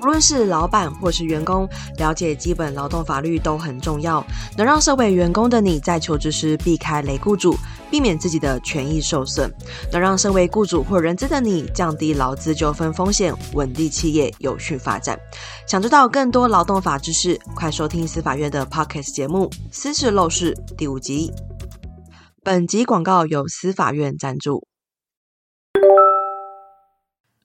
无论是老板或是员工，了解基本劳动法律都很重要，能让身为员工的你在求职时避开雷雇主，避免自己的权益受损；能让身为雇主或人资的你降低劳资纠纷风险，稳定企业有序发展。想知道更多劳动法知识，快收听司法院的 Podcast 节目《私事漏事》第五集。本集广告由司法院赞助。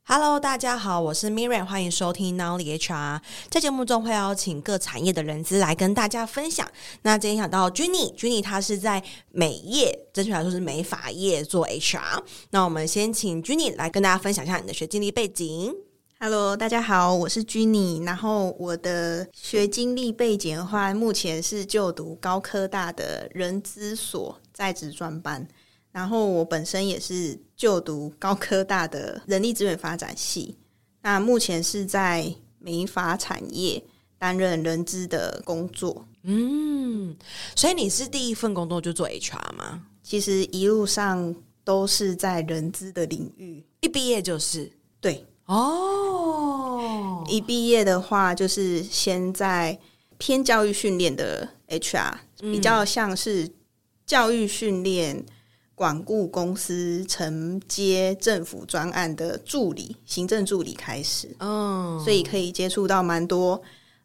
Hello，大家好，我是 Miriam，欢迎收听 Nowly HR。在节目中会邀请各产业的人资来跟大家分享。那今天想到 Jenny，Jenny 她是在美业，正确来说是美发业做 HR。那我们先请 Junny 来跟大家分享一下你的学经历背景。Hello，大家好，我是 Junny。然后我的学经历背景的话，目前是就读高科大的人资所在职专班。然后我本身也是就读高科大的人力资源发展系，那目前是在美发产业担任人资的工作。嗯，所以你是第一份工作就做 HR 吗？其实一路上都是在人资的领域，一毕业就是。对哦，一毕业的话就是先在偏教育训练的 HR，比较像是教育训练。管顾公司承接政府专案的助理、行政助理开始，嗯，oh. 所以可以接触到蛮多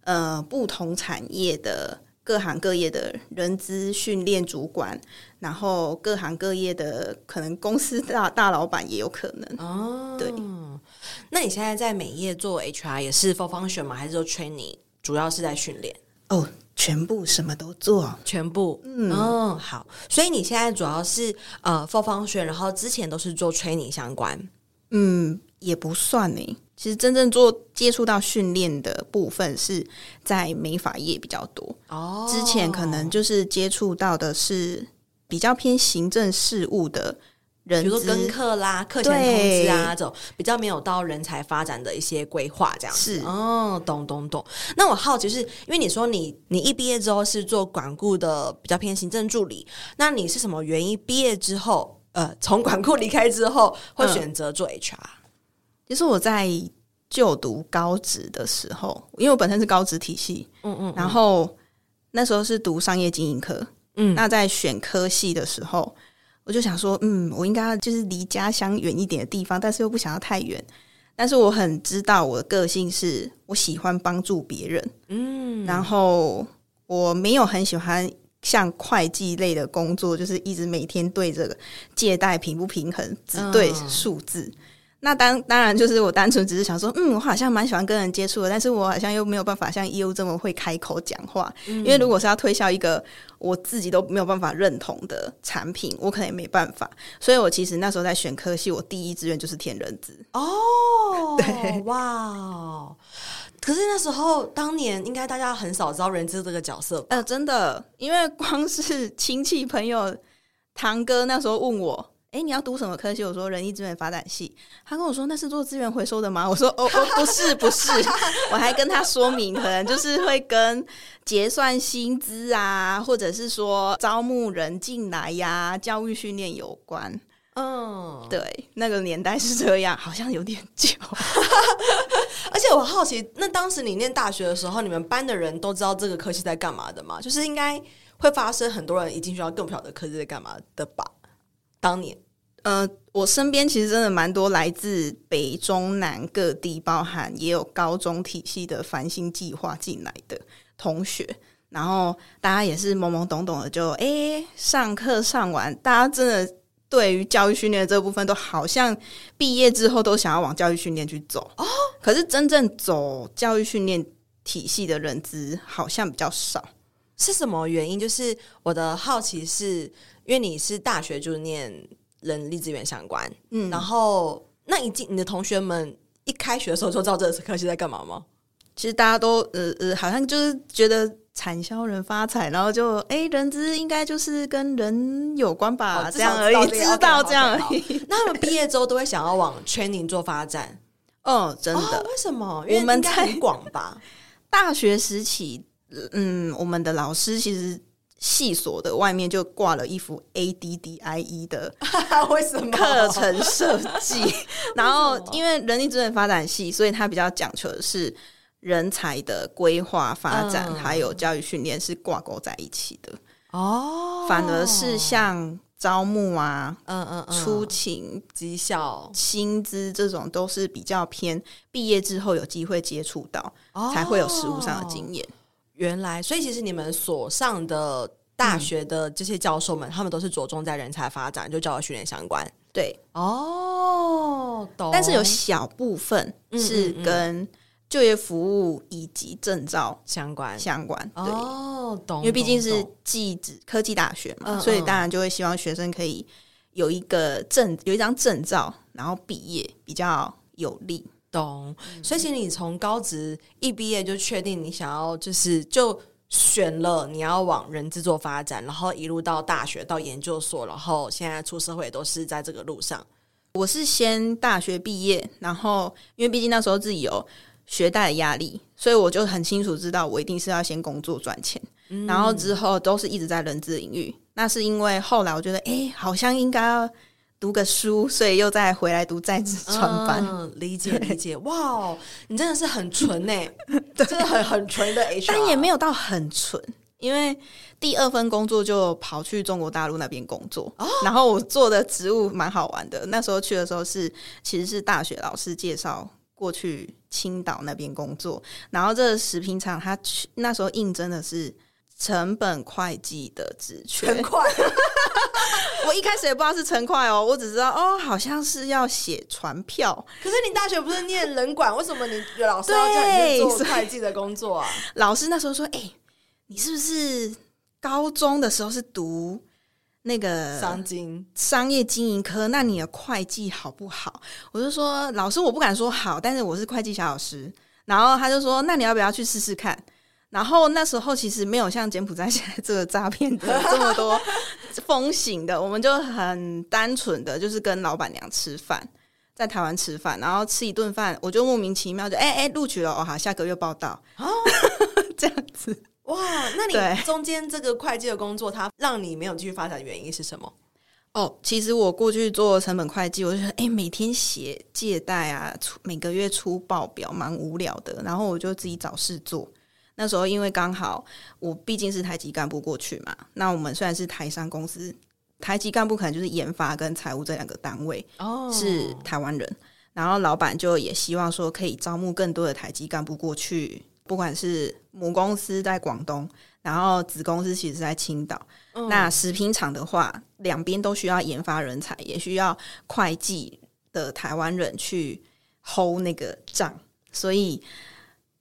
呃不同产业的各行各业的人资训练主管，然后各行各业的可能公司大大老板也有可能哦。Oh. 对，那你现在在美业做 HR 也是 full function 吗？还是说 training 主要是在训练？哦。Oh. 全部什么都做，全部，嗯，哦，好，所以你现在主要是呃 full function，然后之前都是做 training 相关，嗯，也不算呢。其实真正做接触到训练的部分是在美发业比较多哦。之前可能就是接触到的是比较偏行政事务的。人比如说跟课啦、课前通知啊，这种比较没有到人才发展的一些规划，这样子。是哦，懂懂懂。那我好奇是，因为你说你你一毕业之后是做管顾的，比较偏行政助理，那你是什么原因毕业之后，呃，从管顾离开之后，会选择做 HR？嗯，其实我在就读高职的时候，因为我本身是高职体系，嗯，嗯嗯，然后那时候是读商业经营科，嗯，那在选科系的时候。我就想说，嗯，我应该就是离家乡远一点的地方，但是又不想要太远。但是我很知道我的个性是，我喜欢帮助别人，嗯，然后我没有很喜欢像会计类的工作，就是一直每天对这个借贷平不平衡，只对数字。嗯那当当然就是我单纯只是想说，嗯，我好像蛮喜欢跟人接触的，但是我好像又没有办法像业务这么会开口讲话。嗯、因为如果是要推销一个我自己都没有办法认同的产品，我可能也没办法。所以我其实那时候在选科系，我第一志愿就是填人资。哦，对，哇！可是那时候当年应该大家很少知道人资这个角色，呃，真的，因为光是亲戚朋友堂哥那时候问我。哎，你要读什么科系？我说人力资源发展系。他跟我说那是做资源回收的吗？我说哦哦，不是不是。我还跟他说明，可能就是会跟结算薪资啊，或者是说招募人进来呀、啊，教育训练有关。嗯，对，那个年代是这样，好像有点久。而且我好奇，那当时你念大学的时候，你们班的人都知道这个科系在干嘛的吗？就是应该会发生很多人一进学校更不晓得科系在干嘛的吧？当年，呃，我身边其实真的蛮多来自北中南各地，包含也有高中体系的繁星计划进来的同学，然后大家也是懵懵懂懂的就，就、欸、哎上课上完，大家真的对于教育训练这部分都好像毕业之后都想要往教育训练去走哦。可是真正走教育训练体系的人资好像比较少，是什么原因？就是我的好奇是。因为你是大学就是念人力资源相关，嗯，然后那一进你的同学们一开学的时候就知道这个科系在干嘛吗？其实大家都呃呃，好像就是觉得产销人发财，然后就哎，人资应该就是跟人有关吧，哦、这样而已，知道这样而已。那他们毕业之后都会想要往 training 做发展？嗯，真的？哦、为什么？因为我们在很广吧？大学时期，嗯，我们的老师其实。系所的外面就挂了一幅 ADDIE 的 为什么课程设计？然后因为人力资源发展系，所以他比较讲求的是人才的规划发展，嗯、还有教育训练是挂钩在一起的哦。反而是像招募啊，嗯嗯，嗯出勤、绩效、薪资这种，都是比较偏毕业之后有机会接触到，哦、才会有实务上的经验。原来，所以其实你们所上的大学的这些教授们，嗯、他们都是着重在人才发展，就教育训练相关。对，哦，懂。但是有小部分是跟就业服务以及证照相关相关。对，哦，懂。因为毕竟是技职科技大学嘛，所以当然就会希望学生可以有一个证，有一张证照，然后毕业比较有利。懂。所以其实你从高职一毕业就确定你想要，就是就。选了你要往人资做发展，然后一路到大学到研究所，然后现在出社会都是在这个路上。我是先大学毕业，然后因为毕竟那时候自己有学贷的压力，所以我就很清楚知道我一定是要先工作赚钱，嗯、然后之后都是一直在人资领域。那是因为后来我觉得，哎，好像应该要。读个书，所以又再回来读在职专班。嗯，理解理解。哇，你真的是很纯呢，对真的很很纯的 HR，但也没有到很纯，因为第二份工作就跑去中国大陆那边工作。哦，然后我做的职务蛮好玩的。那时候去的时候是，其实是大学老师介绍过去青岛那边工作。然后这个食品厂，他去那时候应征的是成本会计的职缺。我一开始也不知道是成会哦，我只知道哦，好像是要写传票。可是你大学不是念人管，为什么你老师要叫你做会计的工作啊？老师那时候说：“哎、欸，你是不是高中的时候是读那个商经商业经营科？那你的会计好不好？”我就说：“老师，我不敢说好，但是我是会计小老师。”然后他就说：“那你要不要去试试看？”然后那时候其实没有像柬埔寨现在这个诈骗的这么多风行的，我们就很单纯的就是跟老板娘吃饭，在台湾吃饭，然后吃一顿饭，我就莫名其妙就哎哎录取了哦，好，下个月报道哦，这样子哇，那你中间这个会计的工作，它让你没有继续发展的原因是什么？哦，其实我过去做成本会计，我就说哎，每天写借贷啊，出每个月出报表，蛮无聊的，然后我就自己找事做。那时候因为刚好我毕竟是台籍干部过去嘛，那我们虽然是台商公司，台籍干部可能就是研发跟财务这两个单位哦，是台湾人，然后老板就也希望说可以招募更多的台籍干部过去，不管是母公司在广东，然后子公司其实在青岛，嗯、那食品厂的话，两边都需要研发人才，也需要会计的台湾人去 hold 那个账，所以。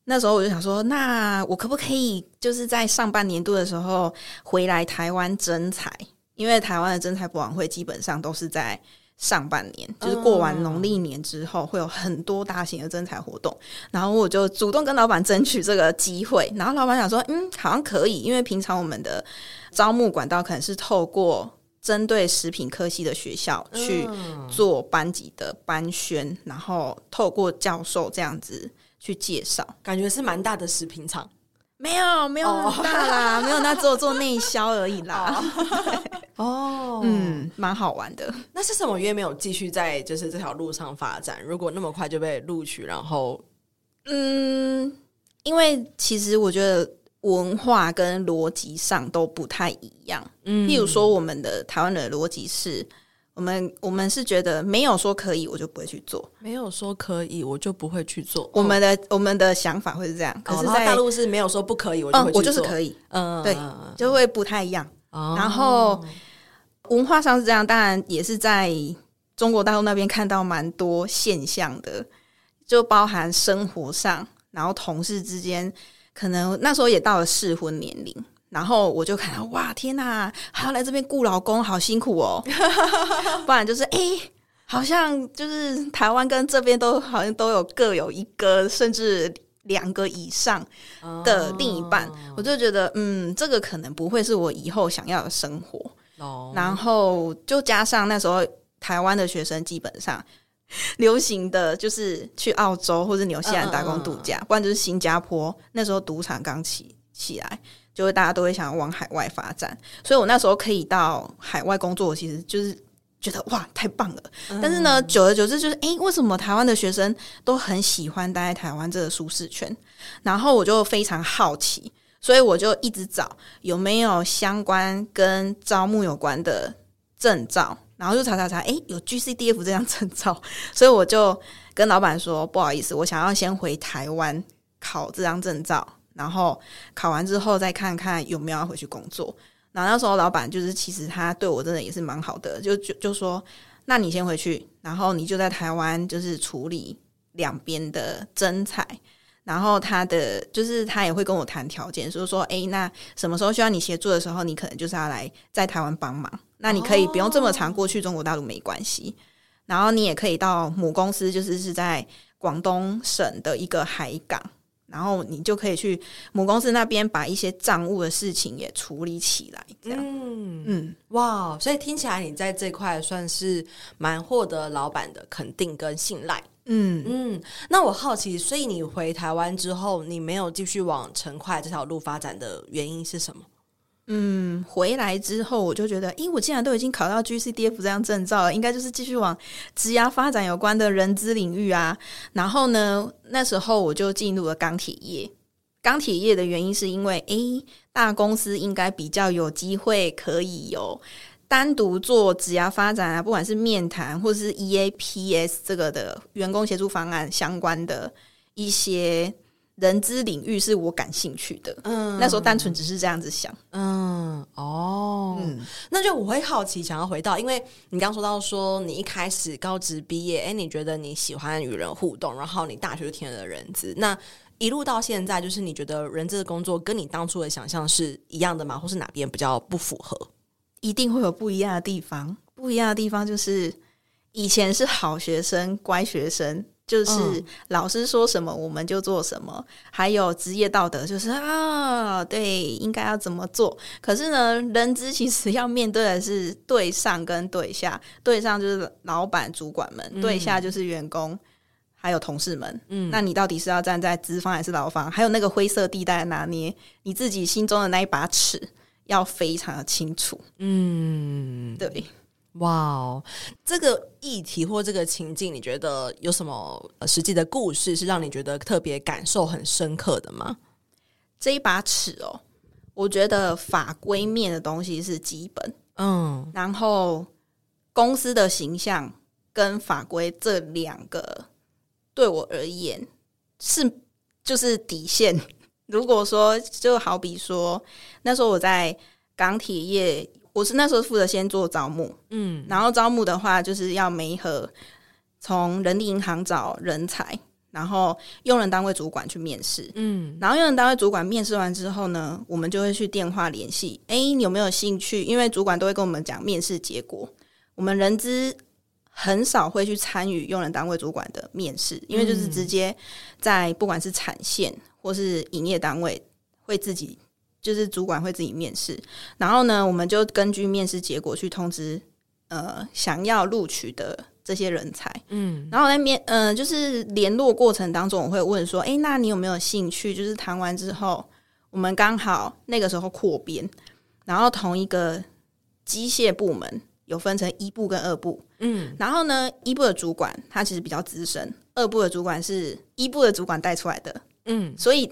那时候我就想说，那我可不可以就是在上半年度的时候回来台湾征才？因为台湾的征才博览会基本上都是在上半年，就是过完农历年之后会有很多大型的征才活动。然后我就主动跟老板争取这个机会，然后老板想说，嗯，好像可以，因为平常我们的招募管道可能是透过针对食品科系的学校去做班级的班宣，然后透过教授这样子。去介绍，感觉是蛮大的食品厂，没有没有那么大啦，oh. 没有那只有做内销而已啦。哦，oh. 嗯，蛮好玩的。那是什么原因没有继续在就是这条路上发展？如果那么快就被录取，然后，嗯，因为其实我觉得文化跟逻辑上都不太一样。嗯，譬如说我们的台湾的逻辑是。我们我们是觉得没有说可以，我就不会去做；没有说可以，我就不会去做。我们的、哦、我们的想法会是这样，可是在、哦、大陆是没有说不可以，我就会我就是可以，嗯，对，就会不太一样。哦、然后文化上是这样，当然也是在中国大陆那边看到蛮多现象的，就包含生活上，然后同事之间，可能那时候也到了适婚年龄。然后我就看到哇，天哪，还要来这边雇老公，好辛苦哦！不然就是哎，好像就是台湾跟这边都好像都有各有一个，甚至两个以上的另一半。哦、我就觉得，嗯，这个可能不会是我以后想要的生活。哦、然后就加上那时候台湾的学生基本上 流行的就是去澳洲或者纽西兰打工度假，嗯嗯、不然就是新加坡。那时候赌场刚起起来。就会大家都会想要往海外发展，所以我那时候可以到海外工作，其实就是觉得哇，太棒了！但是呢，久而久之，就是哎，为什么台湾的学生都很喜欢待在台湾这个舒适圈？然后我就非常好奇，所以我就一直找有没有相关跟招募有关的证照，然后就查查查，哎，有 GCDF 这样证照，所以我就跟老板说，不好意思，我想要先回台湾考这张证照，然后考完之后再看看有没有要回去工作。然后那时候老板就是，其实他对我真的也是蛮好的，就就就说，那你先回去，然后你就在台湾就是处理两边的征才，然后他的就是他也会跟我谈条件，所以说，哎，那什么时候需要你协助的时候，你可能就是要来在台湾帮忙，那你可以不用这么长过去中国大陆没关系，然后你也可以到母公司，就是是在广东省的一个海港。然后你就可以去母公司那边把一些账务的事情也处理起来，这样。嗯嗯，哇，所以听起来你在这块算是蛮获得老板的肯定跟信赖。嗯嗯，那我好奇，所以你回台湾之后，你没有继续往成快这条路发展的原因是什么？嗯，回来之后我就觉得，咦，我既然都已经考到 GCDF 这样证照了，应该就是继续往职涯发展有关的人资领域啊。然后呢，那时候我就进入了钢铁业。钢铁业的原因是因为，诶，大公司应该比较有机会可以有单独做职涯发展啊，不管是面谈或是 EAPS 这个的员工协助方案相关的一些。人资领域是我感兴趣的，嗯，那时候单纯只是这样子想，嗯，哦，嗯，那就我会好奇，想要回到，因为你刚说到说你一开始高职毕业，哎，你觉得你喜欢与人互动，然后你大学就填了人资，那一路到现在，就是你觉得人资的工作跟你当初的想象是一样的吗？或是哪边比较不符合？一定会有不一样的地方，不一样的地方就是以前是好学生，乖学生。就是老师说什么我们就做什么，还有职业道德，就是啊，对，应该要怎么做。可是呢，人资其实要面对的是对上跟对下，对上就是老板、主管们，嗯、对下就是员工还有同事们。嗯，那你到底是要站在资方还是劳方？还有那个灰色地带的拿捏，你自己心中的那一把尺要非常的清楚。嗯，对。哇哦，这个议题或这个情境，你觉得有什么实际的故事是让你觉得特别感受很深刻的吗？这一把尺哦，我觉得法规面的东西是基本，嗯，然后公司的形象跟法规这两个对我而言是就是底线。如果说就好比说那时候我在港铁业。我是那时候负责先做招募，嗯，然后招募的话就是要媒合，从人力银行找人才，然后用人单位主管去面试，嗯，然后用人单位主管面试完之后呢，我们就会去电话联系，哎，你有没有兴趣？因为主管都会跟我们讲面试结果，我们人资很少会去参与用人单位主管的面试，因为就是直接在不管是产线或是营业单位会自己。就是主管会自己面试，然后呢，我们就根据面试结果去通知呃想要录取的这些人才。嗯，然后在面呃就是联络过程当中，我会问说，哎，那你有没有兴趣？就是谈完之后，我们刚好那个时候扩编，然后同一个机械部门有分成一部跟二部。嗯，然后呢，一部的主管他其实比较资深，二部的主管是一部的主管带出来的。嗯，所以。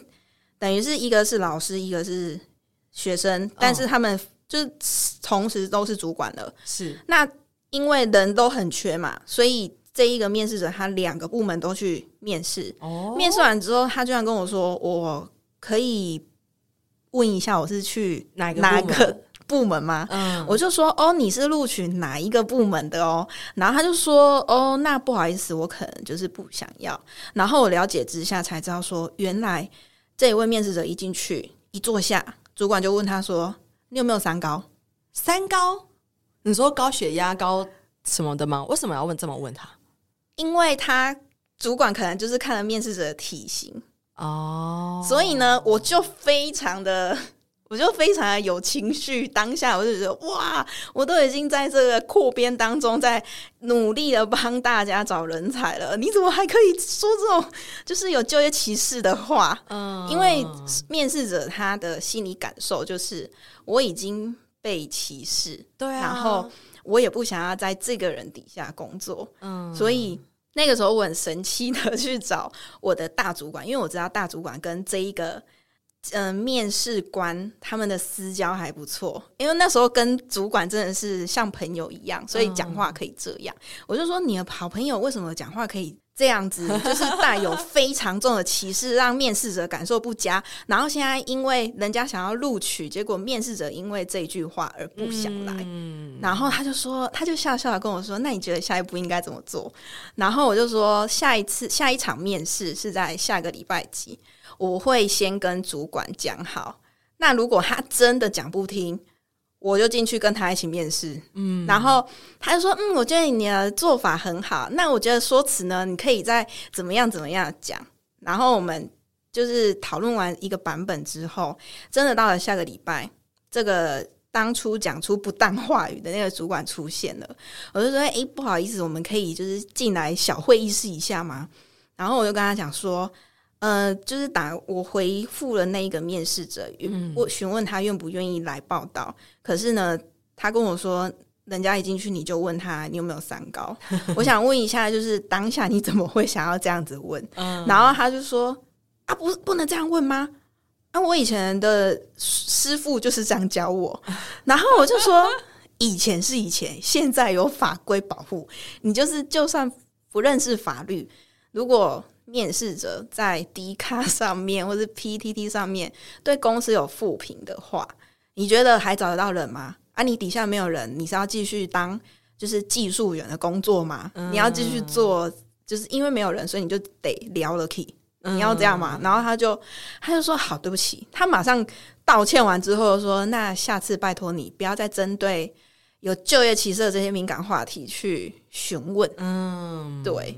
等于是一个是老师，一个是学生，但是他们就是同时都是主管了。是那因为人都很缺嘛，所以这一个面试者他两个部门都去面试。哦，面试完之后，他居然跟我说：“我可以问一下，我是去哪个哪个部门吗？”嗯，我就说：“哦，你是录取哪一个部门的哦？”然后他就说：“哦，那不好意思，我可能就是不想要。”然后我了解之下才知道说，原来。这一位面试者一进去一坐下，主管就问他说：“你有没有三高？三高？你说高血压、高什么的吗？为什么要问这么问他？因为他主管可能就是看了面试者的体型哦，所以呢，我就非常的。”我就非常的有情绪，当下我就觉得哇，我都已经在这个扩编当中，在努力的帮大家找人才了，你怎么还可以说这种就是有就业歧视的话？嗯，因为面试者他的心理感受就是我已经被歧视，对啊，然后我也不想要在这个人底下工作。嗯，所以那个时候我很神奇的去找我的大主管，因为我知道大主管跟这一个。嗯、呃，面试官他们的私交还不错，因为那时候跟主管真的是像朋友一样，所以讲话可以这样。嗯、我就说你的好朋友为什么讲话可以这样子，就是带有非常重的歧视，让面试者感受不佳。然后现在因为人家想要录取，结果面试者因为这句话而不想来。嗯、然后他就说，他就笑笑的跟我说：“那你觉得下一步应该怎么做？”然后我就说：“下一次下一场面试是在下个礼拜几？”我会先跟主管讲好，那如果他真的讲不听，我就进去跟他一起面试。嗯，然后他就说：“嗯，我觉得你的做法很好。那我觉得说辞呢，你可以再怎么样怎么样讲。”然后我们就是讨论完一个版本之后，真的到了下个礼拜，这个当初讲出不当话语的那个主管出现了，我就说：“诶，不好意思，我们可以就是进来小会议室一下吗？”然后我就跟他讲说。呃，就是打我回复了那一个面试者，我询问他愿不愿意来报到。嗯、可是呢，他跟我说，人家一进去你就问他你有没有三高。我想问一下，就是当下你怎么会想要这样子问？嗯、然后他就说啊，不不能这样问吗？啊，我以前的师傅就是这样教我。然后我就说，以前是以前，现在有法规保护，你就是就算不认识法律，如果。面试者在 D 卡上面或是 PTT 上面对公司有负评的话，你觉得还找得到人吗？啊，你底下没有人，你是要继续当就是技术员的工作吗？嗯、你要继续做，就是因为没有人，所以你就得聊了 key，你要这样吗？嗯、然后他就他就说好，对不起。他马上道歉完之后说，那下次拜托你不要再针对有就业歧视的这些敏感话题去询问。嗯，对。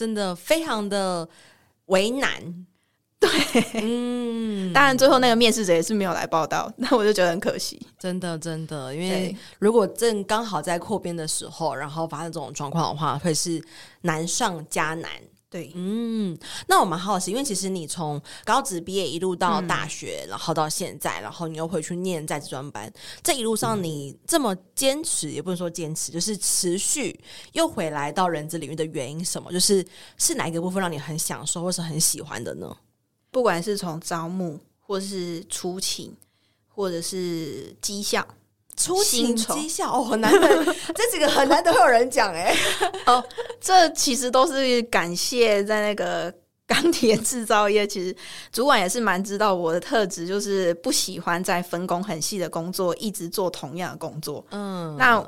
真的非常的为难，对，嗯，当然最后那个面试者也是没有来报道，那我就觉得很可惜，真的真的，因为如果正刚好在扩编的时候，然后发生这种状况的话，会是难上加难。对，嗯，那我蛮好奇，因为其实你从高职毕业一路到大学，嗯、然后到现在，然后你又回去念在职专班，这一路上你这么坚持，嗯、也不能说坚持，就是持续又回来到人资领域的原因什么？就是是哪一个部分让你很享受或是很喜欢的呢？不管是从招募，或是出勤，或者是绩效。出勤绩效哦，很难得，这几个很难得会有人讲哎。哦，这其实都是感谢在那个钢铁制造业，其实主管也是蛮知道我的特质，就是不喜欢在分工很细的工作，一直做同样的工作。嗯，那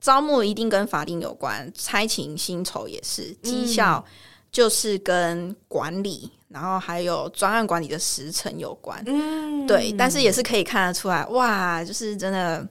招募一定跟法定有关，差勤薪酬也是，绩效就是跟管理，然后还有专案管理的时程有关。嗯，对，但是也是可以看得出来，哇，就是真的。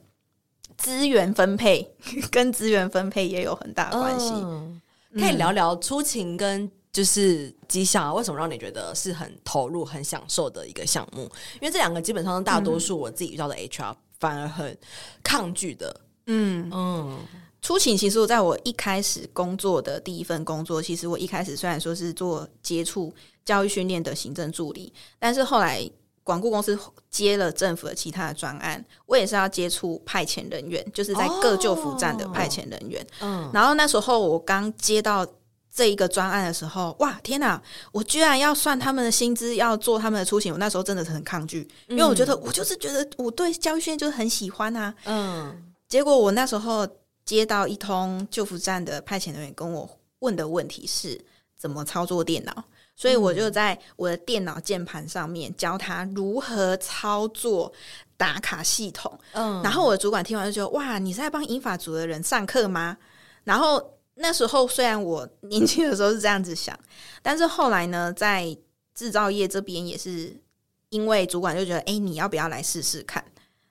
资源分配 跟资源分配也有很大的关系，嗯，可以聊聊出勤跟就是绩效，啊为什么让你觉得是很投入、很享受的一个项目？因为这两个基本上大多数我自己遇到的 HR 反而很抗拒的。嗯嗯，出勤其实我在我一开始工作的第一份工作，其实我一开始虽然说是做接触教育训练的行政助理，但是后来。管顾公司接了政府的其他的专案，我也是要接触派遣人员，就是在各救服站的派遣人员。嗯、哦，然后那时候我刚接到这一个专案的时候，哇，天哪！我居然要算他们的薪资，要做他们的出行，我那时候真的是很抗拒，因为我觉得我就是觉得我对教育训练就是很喜欢啊。嗯，结果我那时候接到一通救服站的派遣人员跟我问的问题是怎么操作电脑。所以我就在我的电脑键盘上面教他如何操作打卡系统。嗯，然后我的主管听完就说：“哇，你是在帮英法族的人上课吗？”然后那时候虽然我年轻的时候是这样子想，但是后来呢，在制造业这边也是因为主管就觉得：“哎，你要不要来试试看？”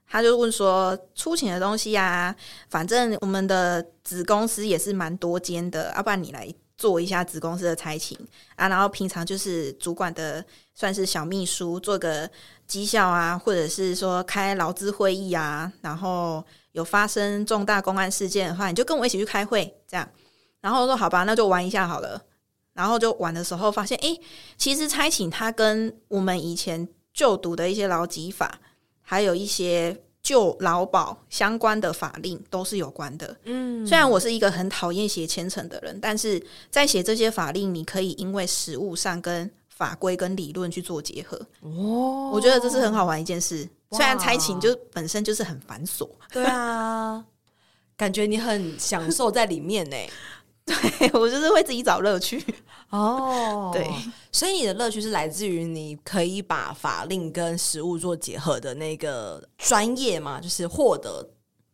他就问说：“出勤的东西呀，反正我们的子公司也是蛮多间的，要不然你来。”做一下子公司的差勤啊，然后平常就是主管的算是小秘书，做个绩效啊，或者是说开劳资会议啊，然后有发生重大公安事件的话，你就跟我一起去开会，这样。然后说好吧，那就玩一下好了。然后就玩的时候发现，诶，其实差勤它跟我们以前就读的一些劳基法，还有一些就劳保相关的法令都是有关的。嗯，虽然我是一个很讨厌写千层的人，但是在写这些法令，你可以因为实务上跟法规跟理论去做结合。哦，我觉得这是很好玩一件事。虽然猜情就本身就是很繁琐，对啊，感觉你很享受在里面呢。对，我就是会自己找乐趣 哦。对，所以你的乐趣是来自于你可以把法令跟食物做结合的那个专业嘛，就是获得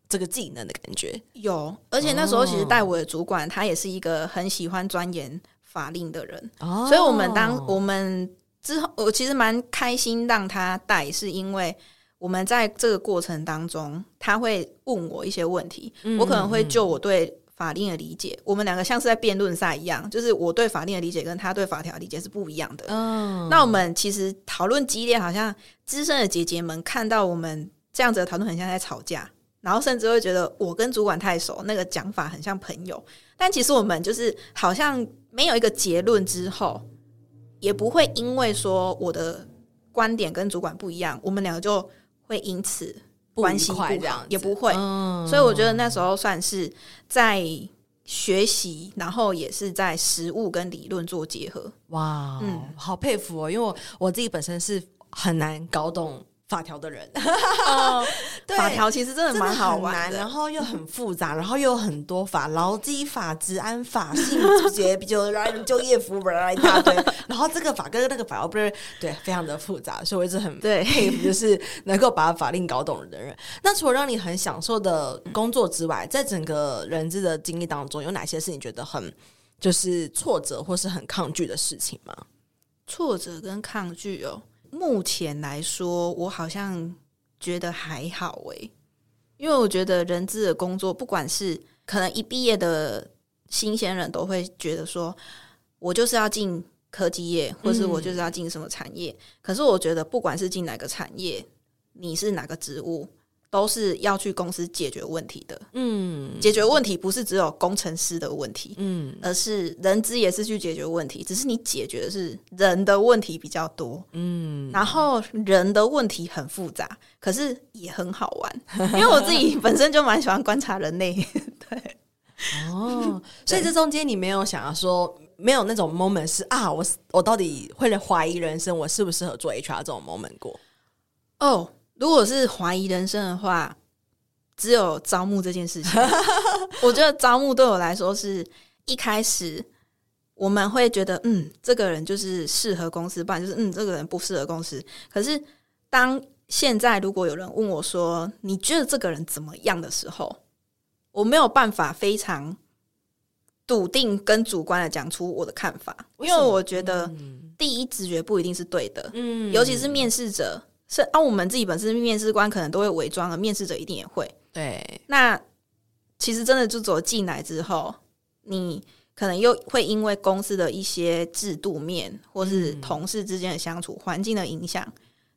这个技能的感觉。有，而且那时候其实带我的主管他也是一个很喜欢钻研法令的人，哦，所以我们当我们之后，我其实蛮开心让他带，是因为。我们在这个过程当中，他会问我一些问题，嗯、我可能会就我对法令的理解，嗯、我们两个像是在辩论赛一样，就是我对法令的理解跟他对法条的理解是不一样的。嗯，那我们其实讨论激烈，好像资深的姐姐们看到我们这样子的讨论，很像在吵架，然后甚至会觉得我跟主管太熟，那个讲法很像朋友。但其实我们就是好像没有一个结论之后，也不会因为说我的观点跟主管不一样，我们两个就。会因此关系不好，这样也不会，嗯、所以我觉得那时候算是在学习，然后也是在实物跟理论做结合。哇，嗯，好佩服哦，因为我我自己本身是很难搞懂。法条的人，哦、对法条其实真的蛮好玩的，然后又很复杂，然后又有很多法，劳基法、治安法、性别比较就业服务一大堆，然后这个法跟那个法，不是对，非常的复杂，所以我一直很佩服，就是能够把法令搞懂的人。那除了让你很享受的工作之外，在整个人资的经历当中，有哪些是你觉得很就是挫折或是很抗拒的事情吗？挫折跟抗拒哦。目前来说，我好像觉得还好诶，因为我觉得人资的工作，不管是可能一毕业的新鲜人都会觉得说，我就是要进科技业，或是我就是要进什么产业。可是我觉得，不管是进哪个产业，你是哪个职务。都是要去公司解决问题的，嗯，解决问题不是只有工程师的问题，嗯，而是人资也是去解决问题，只是你解决的是人的问题比较多，嗯，然后人的问题很复杂，可是也很好玩，因为我自己本身就蛮喜欢观察人类，对，哦，所以这中间你没有想要说，没有那种 moment 是啊，我我到底会怀疑人生，我适不适合做 HR 这种 moment 过？哦。如果是怀疑人生的话，只有招募这件事情。我觉得招募对我来说是一开始我们会觉得，嗯，这个人就是适合公司办，就是嗯，这个人不适合公司。可是当现在如果有人问我说，你觉得这个人怎么样的时候，我没有办法非常笃定跟主观的讲出我的看法，因为我觉得第一直觉不一定是对的，嗯，尤其是面试者。是啊，我们自己本身面试官可能都会伪装的，面试者一定也会。对，那其实真的就走进来之后，你可能又会因为公司的一些制度面，或是同事之间的相处环境的影响，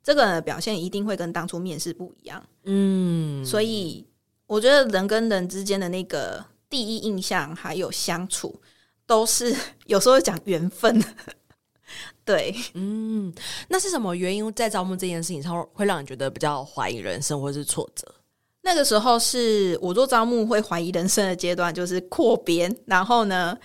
这个人的表现一定会跟当初面试不一样。嗯，所以我觉得人跟人之间的那个第一印象还有相处，都是 有时候讲缘分。对，嗯，那是什么原因在招募这件事情上会让你觉得比较怀疑人生或是挫折？那个时候是我做招募会怀疑人生的阶段，就是扩编。然后呢，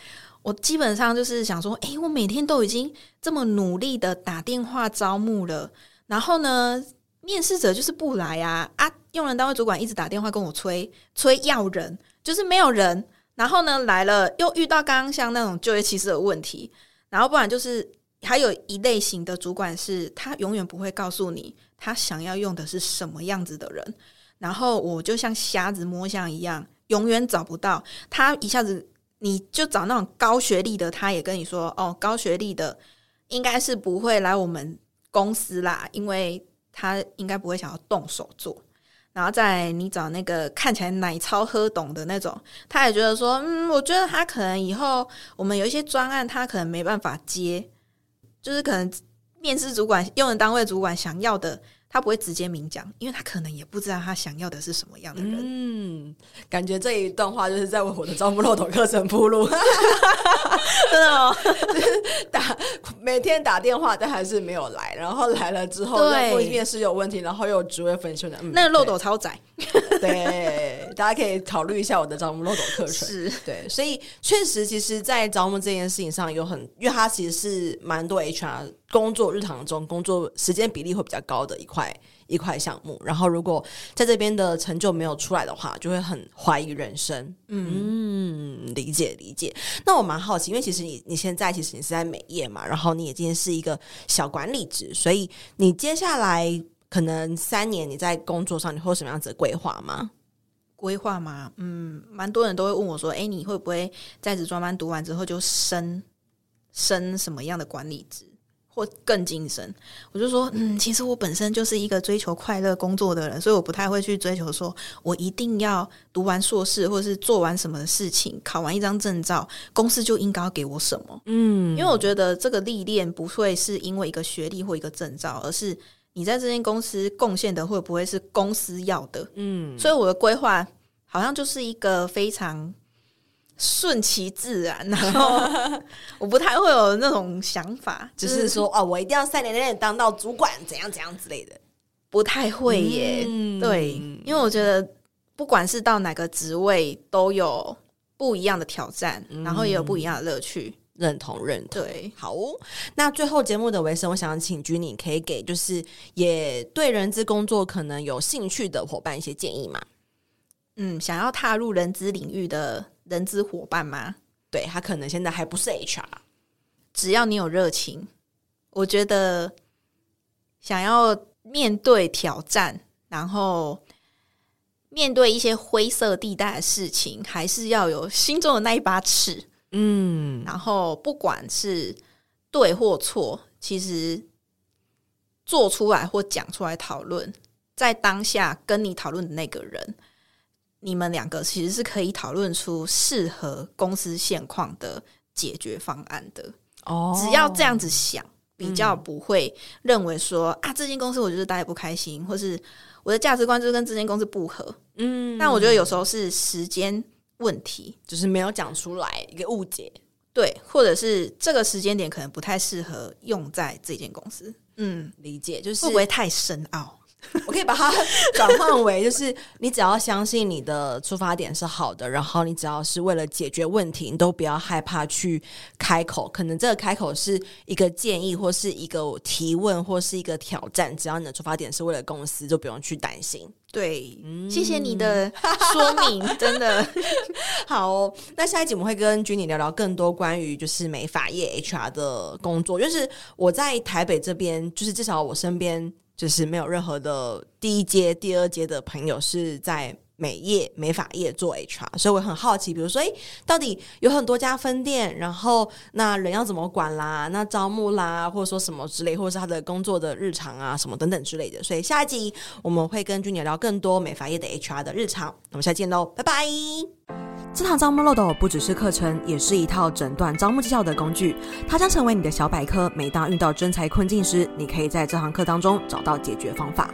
我基本上就是想说，诶，我每天都已经这么努力的打电话招募了，然后呢，面试者就是不来啊啊！用人单位主管一直打电话跟我催催要人，就是没有人。然后呢，来了又遇到刚刚像那种就业歧视的问题，然后不然就是。还有一类型的主管是，他永远不会告诉你他想要用的是什么样子的人，然后我就像瞎子摸象一样，永远找不到。他一下子你就找那种高学历的，他也跟你说，哦，高学历的应该是不会来我们公司啦，因为他应该不会想要动手做。然后再你找那个看起来奶超喝懂的那种，他也觉得说，嗯，我觉得他可能以后我们有一些专案，他可能没办法接。就是可能面试主管、用人单位主管想要的他不会直接明讲，因为他可能也不知道他想要的是什么样的人。嗯，感觉这一段话就是在为我的招募漏斗课程铺路，真的哦，打每天打电话，但还是没有来，然后来了之后，对，面试有问题，然后又职位分析的，那个漏斗超窄。对，大家可以考虑一下我的招募漏斗课程。是对，所以确实，其实，在招募这件事情上有很，因为它其实是蛮多 HR。工作日常中，工作时间比例会比较高的一块一块项目。然后，如果在这边的成就没有出来的话，就会很怀疑人生。嗯，嗯，理解理解。那我蛮好奇，因为其实你你现在其实你是在美业嘛，然后你也今天是一个小管理职，所以你接下来可能三年你在工作上你会有什么样子的规划吗？规划嘛？嗯，蛮多人都会问我说：“哎，你会不会在职专班读完之后就升升什么样的管理职？”或更晋升，我就说，嗯，其实我本身就是一个追求快乐工作的人，所以我不太会去追求说我一定要读完硕士，或者是做完什么事情，考完一张证照，公司就应该要给我什么。嗯，因为我觉得这个历练不会是因为一个学历或一个证照，而是你在这间公司贡献的会不会是公司要的。嗯，所以我的规划好像就是一个非常。顺其自然，然后 我不太会有那种想法，只是说哦，我一定要三年内当到主管，怎样怎样之类的，不太会耶。嗯、对，因为我觉得不管是到哪个职位，都有不一样的挑战，嗯、然后也有不一样的乐趣。认同，认同。对，好，那最后节目的尾声，我想请 Jannie 可以给就是也对人资工作可能有兴趣的伙伴一些建议吗？嗯，想要踏入人资领域的。人资伙伴吗？对，他可能现在还不是 HR，只要你有热情，我觉得想要面对挑战，然后面对一些灰色地带的事情，还是要有心中的那一把尺。嗯，然后不管是对或错，其实做出来或讲出来讨论，在当下跟你讨论的那个人。你们两个其实是可以讨论出适合公司现况的解决方案的哦。只要这样子想，比较不会认为说、嗯、啊，这间公司我就是待得不开心，或是我的价值观就是跟这间公司不合。嗯，但我觉得有时候是时间问题，就是没有讲出来一个误解，对，或者是这个时间点可能不太适合用在这间公司。嗯，理解，就是会不会太深奥？我可以把它 转换为，就是你只要相信你的出发点是好的，然后你只要是为了解决问题，你都不要害怕去开口。可能这个开口是一个建议，或是一个提问，或是一个挑战。只要你的出发点是为了公司，就不用去担心。对，嗯、谢谢你的说明，真的 好、哦。那下一集我们会跟 Jannie 聊聊更多关于就是美发业 HR 的工作。就是我在台北这边，就是至少我身边。就是没有任何的第一阶、第二阶的朋友是在美业、美发业做 HR，所以我很好奇，比如说，诶，到底有很多家分店，然后那人要怎么管啦？那招募啦，或者说什么之类，或者是他的工作的日常啊，什么等等之类的。所以下一集我们会跟 Jannie 聊更多美发业的 HR 的日常。我们下期见喽，拜拜。这堂招募漏斗不只是课程，也是一套诊断招募绩效的工具。它将成为你的小百科。每当遇到真才困境时，你可以在这堂课当中找到解决方法。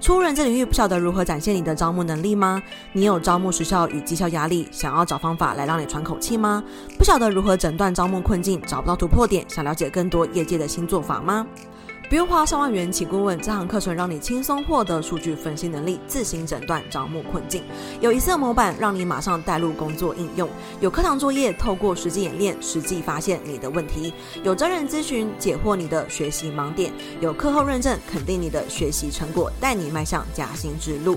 初入人资领域，不晓得如何展现你的招募能力吗？你有招募时效与绩效压力，想要找方法来让你喘口气吗？不晓得如何诊断招募困境，找不到突破点，想了解更多业界的新做法吗？不用花上万元请顾问，这堂课程让你轻松获得数据分析能力，自行诊断招募困境。有一次模板让你马上带入工作应用，有课堂作业，透过实际演练，实际发现你的问题。有真人咨询解惑你的学习盲点，有课后认证肯定你的学习成果，带你迈向加薪之路。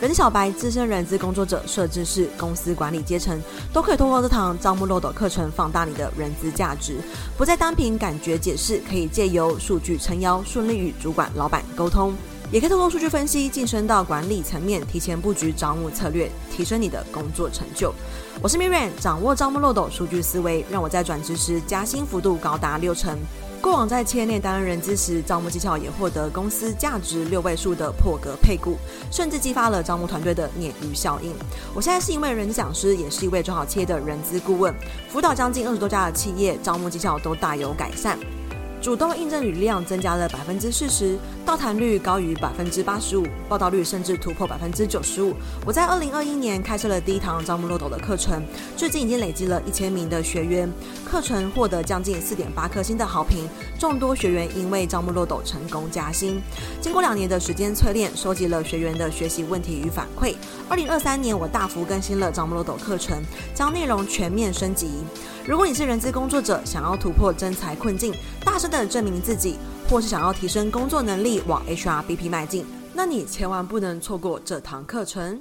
人小白、资深人资工作者、设置是、公司管理阶层，都可以通过这堂招募漏斗课程，放大你的人资价值。不再单凭感觉解释，可以借由数据撑腰，顺利与主管、老板沟通。也可以通过数据分析，晋升到管理层面，提前布局招募策略，提升你的工作成就。我是 Miran，掌握招募漏斗数据思维，让我在转职时加薪幅度高达六成。过往在企业内担任人资时，招募绩效也获得公司价值六位数的破格配股，甚至激发了招募团队的鲶鱼效应。我现在是一位人讲师，也是一位做好企业的人资顾问，辅导将近二十多家的企业，招募绩效都大有改善。主动应征履量增加了百分之四十，到谈率高于百分之八十五，报道率甚至突破百分之九十五。我在二零二一年开设了第一堂招募漏斗的课程，至今已经累积了一千名的学员，课程获得将近四点八颗星的好评，众多学员因为招募漏斗成功加薪。经过两年的时间淬炼，收集了学员的学习问题与反馈。二零二三年，我大幅更新了招募漏斗课程，将内容全面升级。如果你是人资工作者，想要突破真才困境，大声等证明自己，或是想要提升工作能力，往 HRBP 迈进，那你千万不能错过这堂课程。